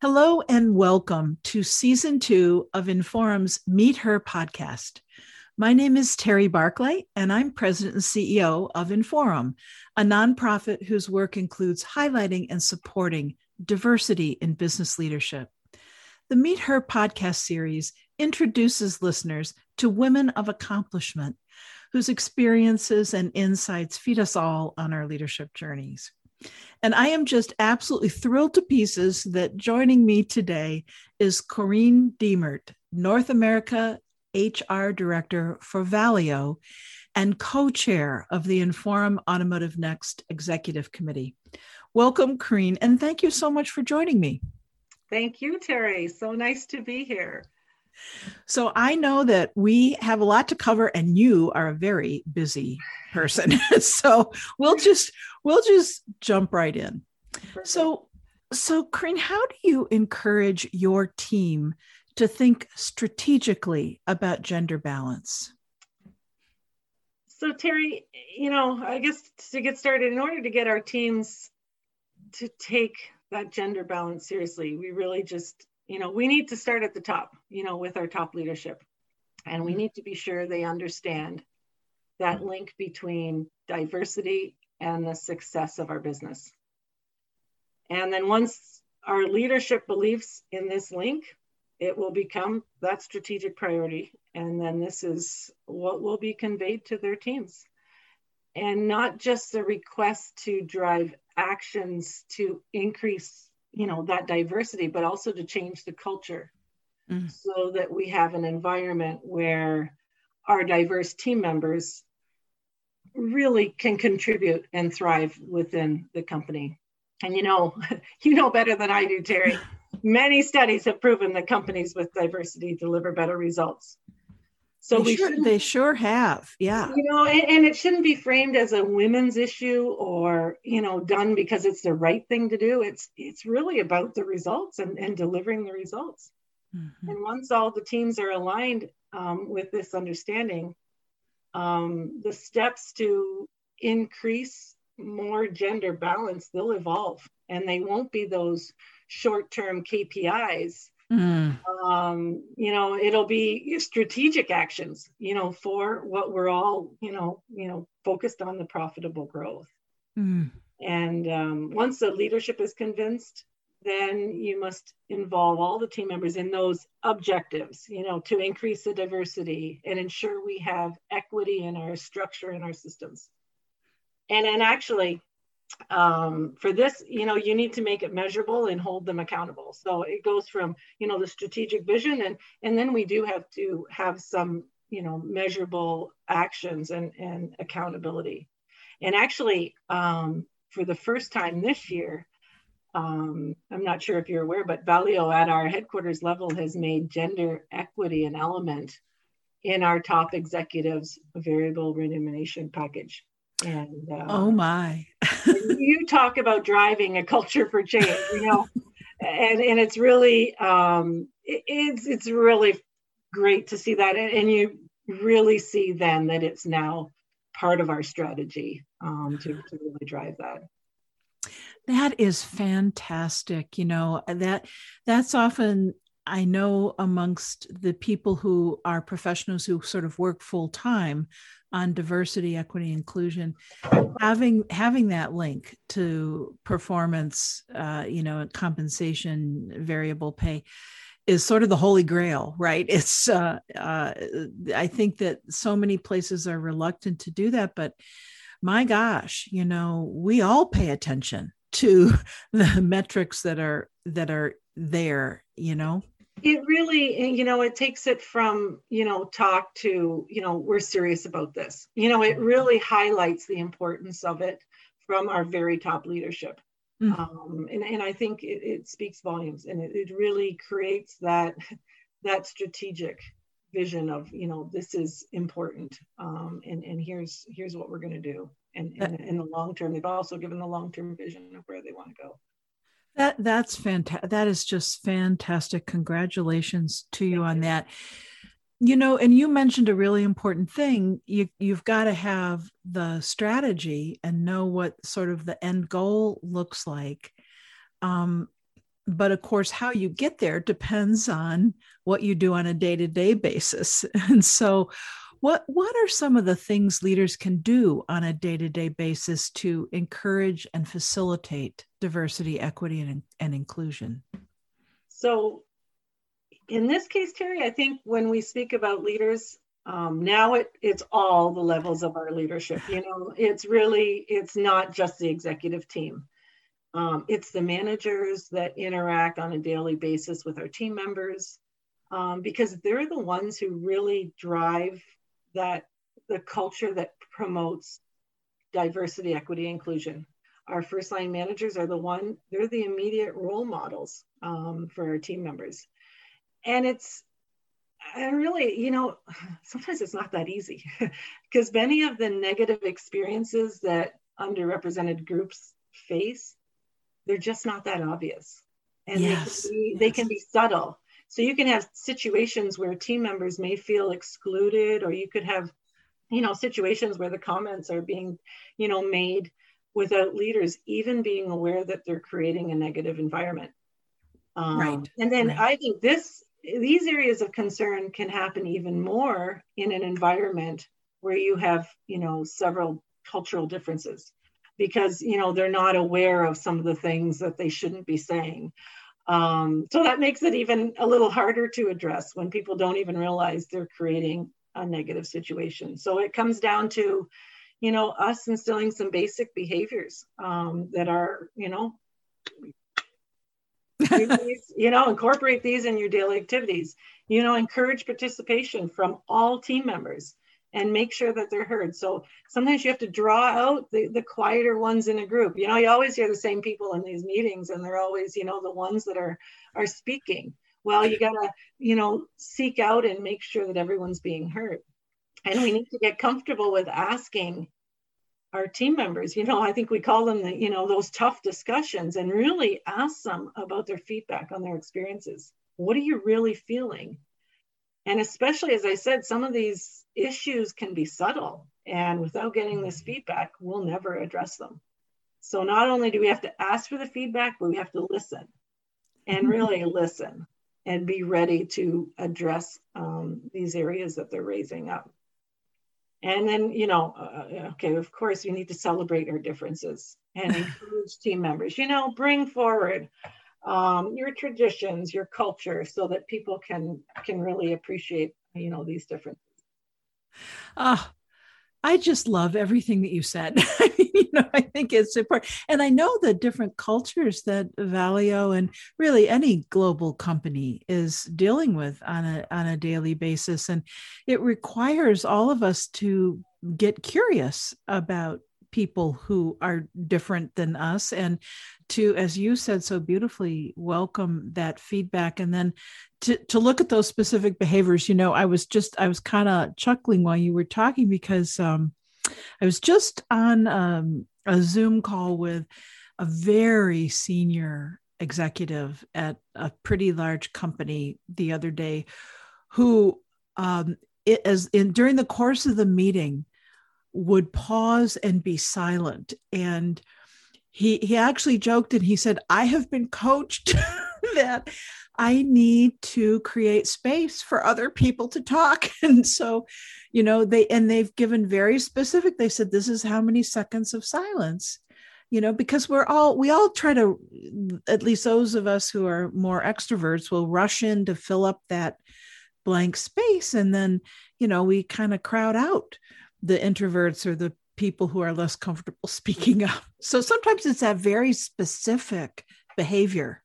Hello and welcome to season two of Inforum's Meet Her podcast. My name is Terry Barclay, and I'm president and CEO of Inforum, a nonprofit whose work includes highlighting and supporting diversity in business leadership. The Meet Her podcast series introduces listeners to women of accomplishment whose experiences and insights feed us all on our leadership journeys. And I am just absolutely thrilled to pieces that joining me today is Corinne Diemert, North America HR Director for Valeo and co chair of the Inforum Automotive Next Executive Committee. Welcome, Corinne, and thank you so much for joining me. Thank you, Terry. So nice to be here. So I know that we have a lot to cover and you are a very busy person. so we'll just we'll just jump right in. So so Corinne, how do you encourage your team to think strategically about gender balance? So Terry, you know, I guess to get started in order to get our teams to take that gender balance seriously, we really just you know, we need to start at the top, you know, with our top leadership. And we mm-hmm. need to be sure they understand that mm-hmm. link between diversity and the success of our business. And then once our leadership believes in this link, it will become that strategic priority. And then this is what will be conveyed to their teams. And not just a request to drive actions to increase you know that diversity but also to change the culture mm. so that we have an environment where our diverse team members really can contribute and thrive within the company. And you know you know better than i do terry. Many studies have proven that companies with diversity deliver better results so they we sure, they sure have, yeah. You know, and, and, it shouldn't be framed as a women's issue or you know done because it's the right thing to do. It's it's really about the results and, and delivering the results. Mm-hmm. And once all the teams are aligned um, with this understanding, um, the steps to increase more gender balance they'll evolve, and they won't be those short-term KPIs Mm. Um, you know, it'll be strategic actions, you know, for what we're all, you know, you know, focused on the profitable growth. Mm. And um, once the leadership is convinced, then you must involve all the team members in those objectives, you know, to increase the diversity and ensure we have equity in our structure and our systems. And and actually, um, for this, you know, you need to make it measurable and hold them accountable. So it goes from, you know, the strategic vision and and then we do have to have some, you know, measurable actions and, and accountability. And actually, um, for the first time this year, um, I'm not sure if you're aware, but Valeo at our headquarters level has made gender equity an element in our top executives variable remuneration package. And uh, oh my, you talk about driving a culture for change, you know, and and it's really um, it, it's it's really great to see that, and, and, you really see then that it's now part of our strategy um, to, to really drive that. That is fantastic. You know that that's often I know amongst the people who are professionals who sort of work full time on diversity, equity, inclusion, having having that link to performance, uh, you know, compensation, variable pay, is sort of the holy grail, right? It's uh, uh, I think that so many places are reluctant to do that, but my gosh, you know, we all pay attention to the metrics that are that are there, you know it really you know it takes it from you know talk to you know we're serious about this. You know it really highlights the importance of it from our very top leadership. Mm-hmm. um, and, and i think it, it speaks volumes and it, it, really creates that that strategic vision of you know this is important um, and and here's here's what we're going to do. And, and in the long term they've also given the long term vision of where they want to go that that's fantastic. That is just fantastic. Congratulations to you Thank on you. that. You know, and you mentioned a really important thing. You you've got to have the strategy and know what sort of the end goal looks like. Um, but of course, how you get there depends on what you do on a day to day basis. And so, what, what are some of the things leaders can do on a day to day basis to encourage and facilitate diversity, equity, and, and inclusion? So, in this case, Terry, I think when we speak about leaders, um, now it, it's all the levels of our leadership. You know, it's really, it's not just the executive team. Um, it's the managers that interact on a daily basis with our team members um, because they're the ones who really drive that the culture that promotes diversity, equity, inclusion. Our first line managers are the one, they're the immediate role models um, for our team members. And it's, and really, you know, sometimes it's not that easy because many of the negative experiences that underrepresented groups face, they're just not that obvious. And yes. they, can be, yes. they can be subtle. So you can have situations where team members may feel excluded, or you could have, you know, situations where the comments are being, you know, made without leaders even being aware that they're creating a negative environment. Um, right. And then right. I think this these areas of concern can happen even more in an environment where you have, you know, several cultural differences because, you know, they're not aware of some of the things that they shouldn't be saying. Um, so that makes it even a little harder to address when people don't even realize they're creating a negative situation. So it comes down to, you know, us instilling some basic behaviors um, that are, you know, you know, incorporate these in your daily activities. You know, encourage participation from all team members and make sure that they're heard. So sometimes you have to draw out the, the quieter ones in a group. You know, you always hear the same people in these meetings and they're always, you know, the ones that are are speaking. Well, you gotta, you know, seek out and make sure that everyone's being heard. And we need to get comfortable with asking our team members you know i think we call them the you know those tough discussions and really ask them about their feedback on their experiences what are you really feeling and especially as i said some of these issues can be subtle and without getting this feedback we'll never address them. So not only do we have to ask for the feedback but we have to listen and really listen and be ready to address um, these areas that they're raising up. And then, you know, uh, okay, of course, we need to celebrate our differences and encourage team members, you know, bring forward um, your traditions, your culture, so that people can can really appreciate, you know, these differences. Ah, I just love everything that you said. you know, I think it's important. And I know the different cultures that Valeo and really any global company is dealing with on a on a daily basis. And it requires all of us to get curious about people who are different than us. And to as you said so beautifully welcome that feedback. And then to, to look at those specific behaviors you know i was just i was kind of chuckling while you were talking because um, i was just on um, a zoom call with a very senior executive at a pretty large company the other day who um, it, as in during the course of the meeting would pause and be silent. And he he actually joked and he said i have been coached that i need to create space for other people to talk. And so you know they and they've given very specific they said this is how many seconds of silence you know because we're all we all try to at least those of us who are more extroverts will rush in to fill up that blank space. And then you know we kind of crowd out the introverts or the people who are less comfortable speaking up. So sometimes it's that very specific behavior.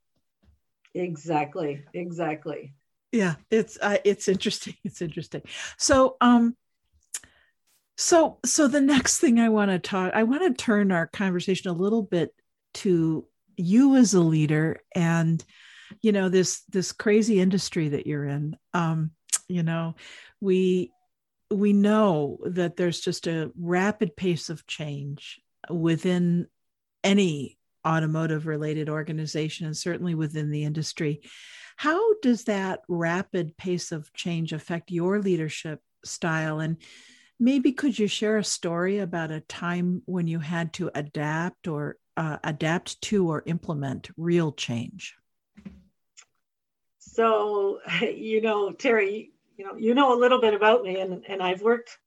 Exactly. Exactly. Yeah, it's uh, it's interesting. It's interesting. So um so so the next thing I want to talk I want to turn our conversation a little bit to you as a leader and you know this this crazy industry that you're in um you know we we know that there's just a rapid pace of change within any automotive related organization and certainly within the industry. How does that rapid pace of change affect your leadership style? And maybe could you share a story about a time when you had to adapt or uh, adapt to or implement real change? so, you know, Terry, you know, you know a little bit about me, and, and I've worked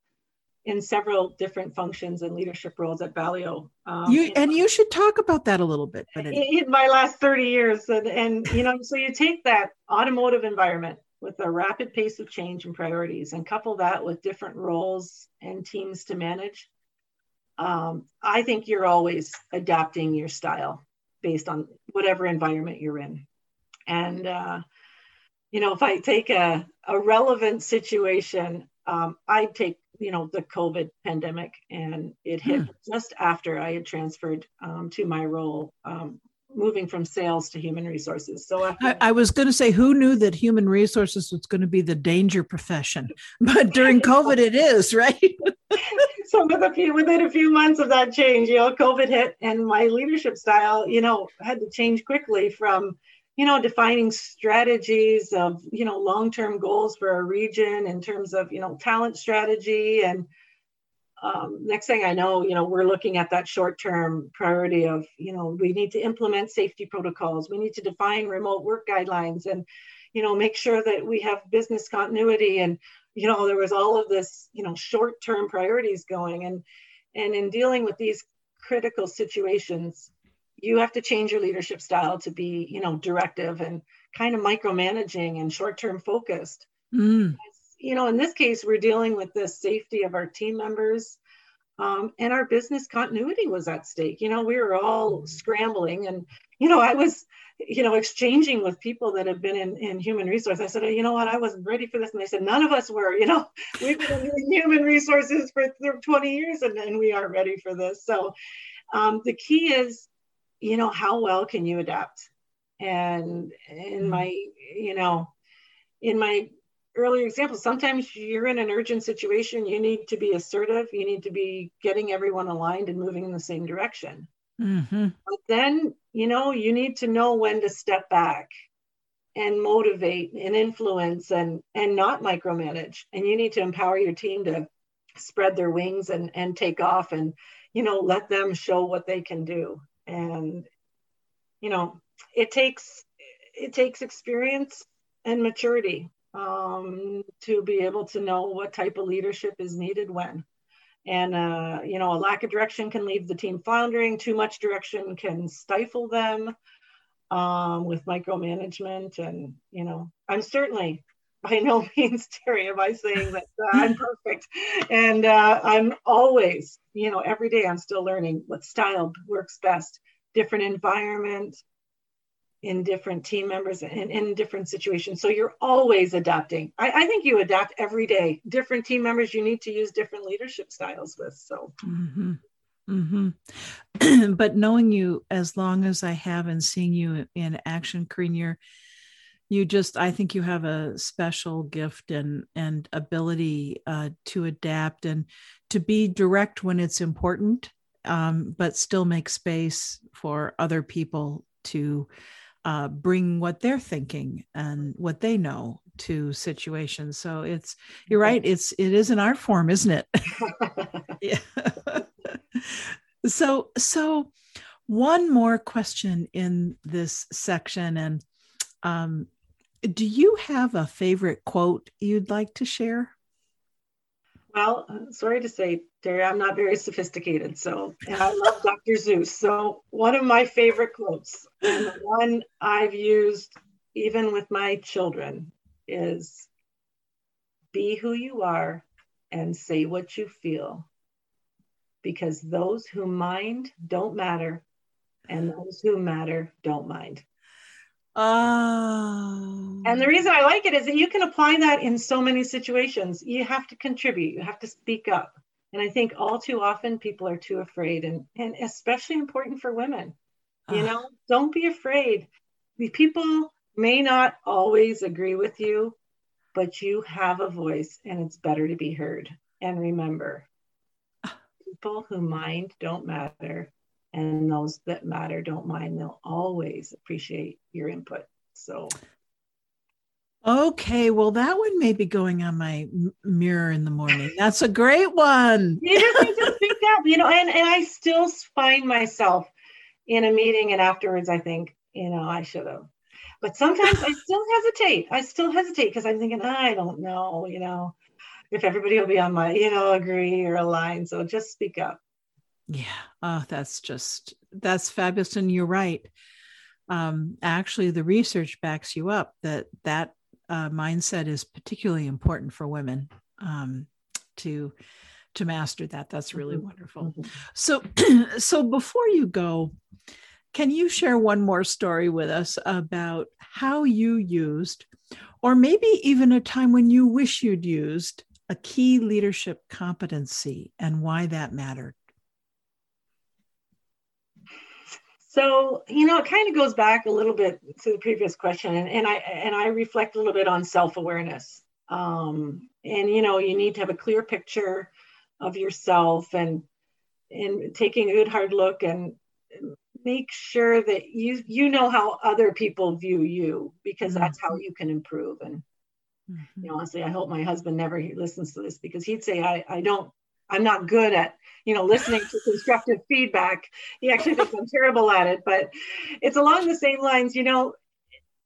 in several different functions and leadership roles at Valeo. Um, you and you should talk about that a little bit. But in, in my last 30 years, and, and you know, so you take that automotive environment with a rapid pace of change and priorities, and couple that with different roles and teams to manage. Um, I think you're always adapting your style based on whatever environment you're in, and uh, you know, if I take a, a relevant situation, um, I take you know the covid pandemic and it hit hmm. just after i had transferred um, to my role um, moving from sales to human resources. So after- I, I, was going to say who knew that human resources was going to be the danger profession? But during covid it is right? So with a few within a few months of that change you know covid hit and my leadership style you know had to change quickly from you know defining strategies of you know long-term goals for a region in terms of you know talent strategy and um, next thing i know you know we're looking at that short-term priority of you know we need to implement safety protocols. We need to define remote work guidelines and you know make sure that we have business continuity. And you know there was all of this you know short-term priorities going. And and in dealing with these critical situations you have to change your leadership style to be you know directive and kind of micromanaging and short-term focused. Mm. you know in this case we're dealing with the safety of our team members um, and our business continuity was at stake. You know we were all scrambling and you know i was you know exchanging with people that have been in, in human resource. I said oh, you know what? I wasn't ready for this. And they said none of us were you know. We've been in human resources for 20 years and, and we aren't ready for this. So um, the key is you know, how well can you adapt? And in mm-hmm. my, you know, in my earlier example, sometimes you're in an urgent situation, you need to be assertive, you need to be getting everyone aligned and moving in the same direction. Mm-hmm. But then, you know, you need to know when to step back and motivate and influence and and not micromanage. And you need to empower your team to spread their wings and and take off and you know let them show what they can do and you know it takes it takes experience and maturity um, to be able to know what type of leadership is needed when. And uh, you know a lack of direction can leave the team floundering. Too much direction can stifle them um, with micromanagement. And you know i'm certainly by no means terry am i saying that uh, i'm perfect. And uh, i'm always you know every day i'm still learning what style works best. Different environment in different team members and in different situations. So you're always adapting. I, I, think you adapt every day. Different team members you need to use different leadership styles with so. Mm-hmm. Mm-hmm. but knowing you as long as i have and seeing you in action Corinne, you just i think you have a special gift and and ability uh, to adapt and to be direct when it's important um, but still make space for other people to uh, bring what they're thinking and what they know to situations. So it's you're right it's it is an art form isn't it? Yeah. So so one more question in this section and um, do you have a favorite quote you'd like to share? Well, uh, sorry to say, Terry, I'm not very sophisticated. So, and I love Dr. Seuss. So, one of my favorite quotes, and one I've used even with my children, is Be who you are and say what you feel. Because those who mind don't matter, and those who matter don't mind. Oh. And the reason I like it is that you can apply that in so many situations. You have to contribute, you have to speak up. And I think all too often people are too afraid, and, and especially important for women. You ah. know, don't be afraid. The people may not always agree with you, but you have a voice and it's better to be heard. And remember, ah. people who mind don't matter and those that matter don't mind they'll always appreciate your input so okay well that one may be going on my mirror in the morning that's a great one you just need to speak up you know and, and i still find myself in a meeting and afterwards i think you know i should have but sometimes I still hesitate. I still hesitate because I'm thinking, I don't know, you know, if everybody will be on my, you know, agree or align. So just speak up. Yeah. Oh, that's just, that's fabulous. And you're right. Um, actually, the research backs you up that that uh, mindset is particularly important for women um, to to master that. That's really mm-hmm. wonderful. Mm-hmm. So, so before you go, can you share one more story with us about how you used, or maybe even a time when you wish you'd used a key leadership competency and why that mattered? So, you know, it kind of goes back a little bit to the previous question, and, and I and I reflect a little bit on self-awareness. Um, and you know, you need to have a clear picture of yourself and and taking a good hard look and make sure that you you know how other people view you because mm-hmm. that's how you can improve and mm-hmm. you know honestly i hope my husband never listens to this because he'd say i i don't i'm not good at you know listening to constructive feedback he actually thinks i'm terrible at it but it's along the same lines you know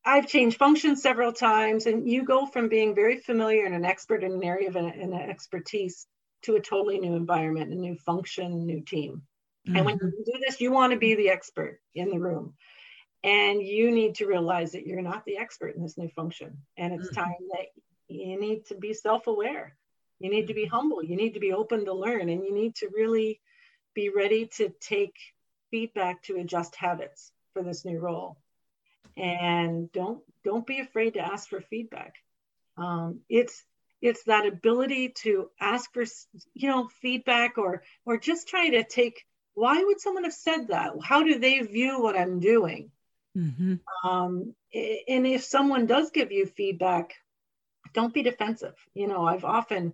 I've changed functions several times, and you go from being very familiar and an expert in an area of an, an expertise to a totally new environment, a new function, new team. Mm-hmm. And when mm-hmm. you do this, you want to be the expert in the room. And you need to realize that you're not the expert in this new function. And it's mm-hmm. time that you need to be self aware. You need to be humble. You need to be open to learn. And you need to really be ready to take feedback to adjust habits for this new role. And don't don't be afraid to ask for feedback. Um, it's it's that ability to ask for you know feedback or or just try to take why would someone have said that how do they view what i'm doing mm-hmm. um, and if someone does give you feedback don't be defensive you know i've often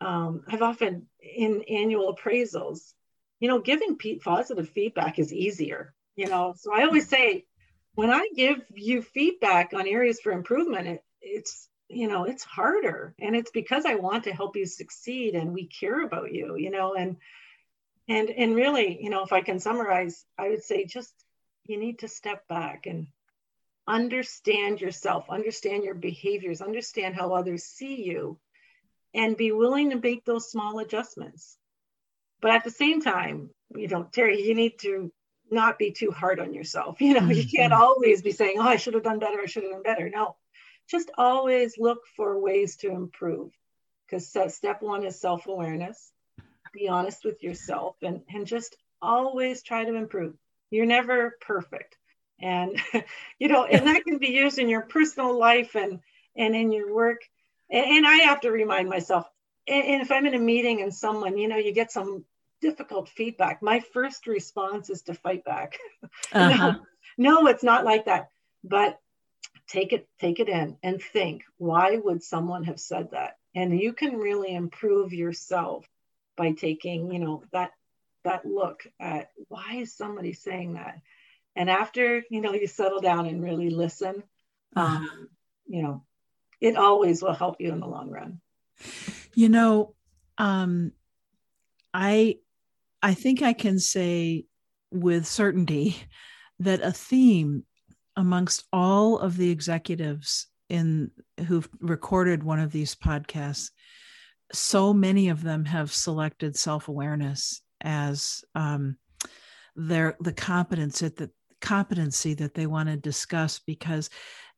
um, i've often in annual appraisals you know giving positive feedback is easier you know? So i always say when i give you feedback on areas for improvement it, it's you know it's harder. And it's because i want to help you succeed and we care about you you know? And and and really you know if i can summarize i would say just you need to step back and understand yourself understand your behaviors understand how others see you and be willing to make those small adjustments. But at the same time you know terry you need to not be too hard on yourself. You know mm-hmm. you can't always be saying oh i should have done better i should have done better. No just always look for ways to improve because step one is self-awareness. Be honest with yourself and, and just always try to improve. You're never perfect. And you know and that can be used in your personal life and and in your work and, and i have to remind myself and, and if i'm in a meeting and someone you know you get some difficult feedback my first response is to fight back uh-huh. no, no it's not like that but take it take it in and think why would someone have said that and you can really improve yourself by taking you know that that look at why is somebody saying that and after you know you settle down and really listen um, uh-huh. you know it always will help you in the long run. You know um, i i think i can say with certainty that a theme amongst all of the executives in who've recorded one of these podcasts, so many of them have selected self-awareness as um, their the competence at the competency that they want to discuss because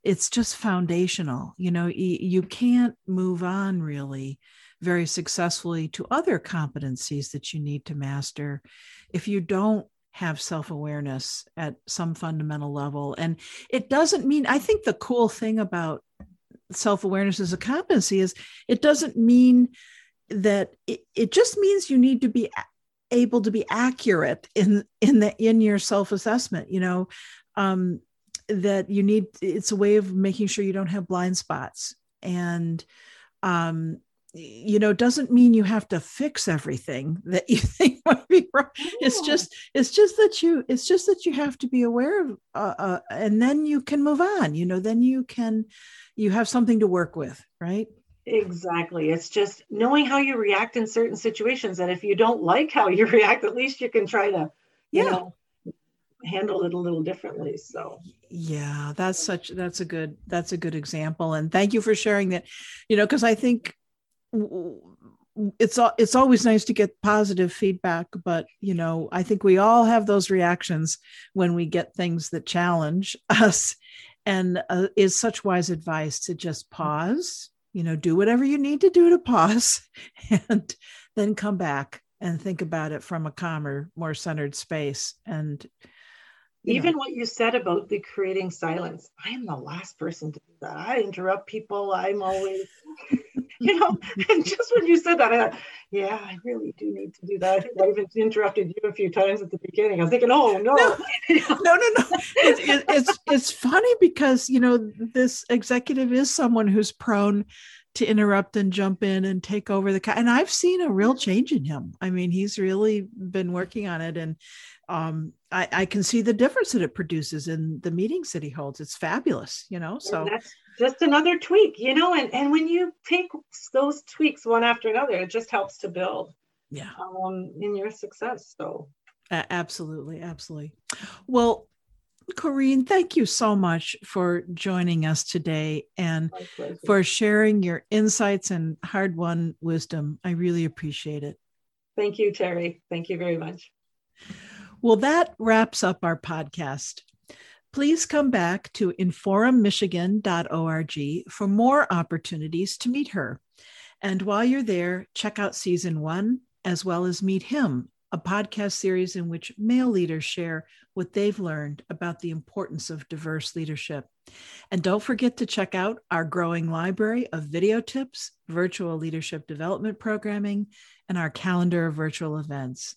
it's just foundational. You know, you, can't move on really very successfully to other competencies that you need to master if you don't have self awareness at some fundamental level. And it doesn't mean, I think the cool thing about self awareness as a competency is it doesn't mean that it, it just means you need to be able to be accurate in in the in your self assessment you know um that you need it's a way of making sure you don't have blind spots. And um you know doesn't mean you have to fix everything that you think might be wrong. It's just it's just that you it's just that you have to be aware of uh, uh, and then you can move on you know then you can you have something to work with right? Exactly. It's just knowing how you react in certain situations and if you don't like how you react at least you can try to yeah. know, handled it a little differently. So yeah, that's such that's a good that's a good example, and thank you for sharing that. You know, because I think it's it's always nice to get positive feedback but you know i think we all have those reactions when we get things that challenge us and uh, is such wise advice to just pause you know do whatever you need to do to pause and then come back and think about it from a calmer more centered space and even know. what you said about the creating silence i am the last person to do that i interrupt people i'm always you know, and just when you said that, I thought, yeah, I really do need to do that. I even interrupted you a few times at the beginning. I was thinking, oh no, no, no, no. no. It, it, it's it's funny because you know this executive is someone who's prone to interrupt and jump in and take over the and I've seen a real change in him. I mean, he's really been working on it and um, I, I, can see the difference that it produces in the meetings that he holds. It's fabulous, you know. So that's just another tweak, you know, and, and when you take those tweaks one after another, it just helps to build yeah um, in your success. So uh, absolutely, absolutely. Well, Corinne, thank you so much for joining us today and for sharing your insights and hard won wisdom. I really appreciate it. Thank you, Terry. Thank you very much. Well, that wraps up our podcast. Please come back to inforummichigan.org for more opportunities to meet her. And while you're there, check out season one as well as Meet Him, a podcast series in which male leaders share what they've learned about the importance of diverse leadership. And don't forget to check out our growing library of video tips, virtual leadership development programming, and our calendar of virtual events.